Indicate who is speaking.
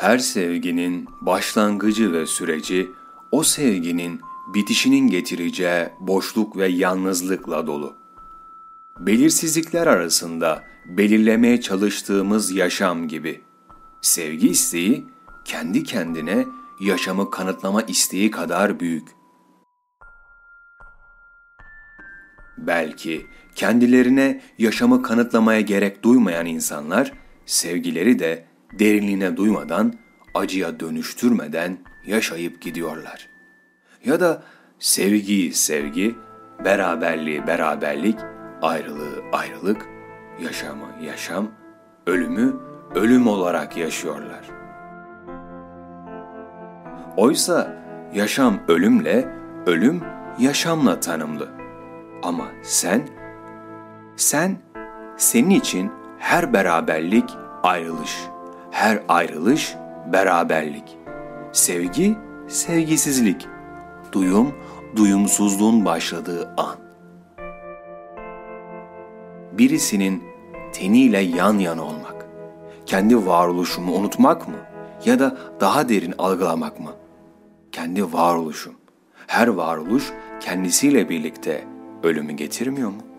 Speaker 1: Her sevginin başlangıcı ve süreci o sevginin bitişinin getireceği boşluk ve yalnızlıkla dolu. Belirsizlikler arasında belirlemeye çalıştığımız yaşam gibi. Sevgi isteği kendi kendine yaşamı kanıtlama isteği kadar büyük. Belki kendilerine yaşamı kanıtlamaya gerek duymayan insanlar sevgileri de derinliğine duymadan, acıya dönüştürmeden yaşayıp gidiyorlar. Ya da sevgiyi sevgi, beraberliği beraberlik, ayrılığı ayrılık, yaşamı yaşam, ölümü ölüm olarak yaşıyorlar. Oysa yaşam ölümle, ölüm yaşamla tanımlı. Ama sen, sen, senin için her beraberlik ayrılış, her ayrılış beraberlik. Sevgi, sevgisizlik. Duyum, duyumsuzluğun başladığı an. Birisinin teniyle yan yana olmak, kendi varoluşumu unutmak mı ya da daha derin algılamak mı? Kendi varoluşum. Her varoluş kendisiyle birlikte ölümü getirmiyor mu?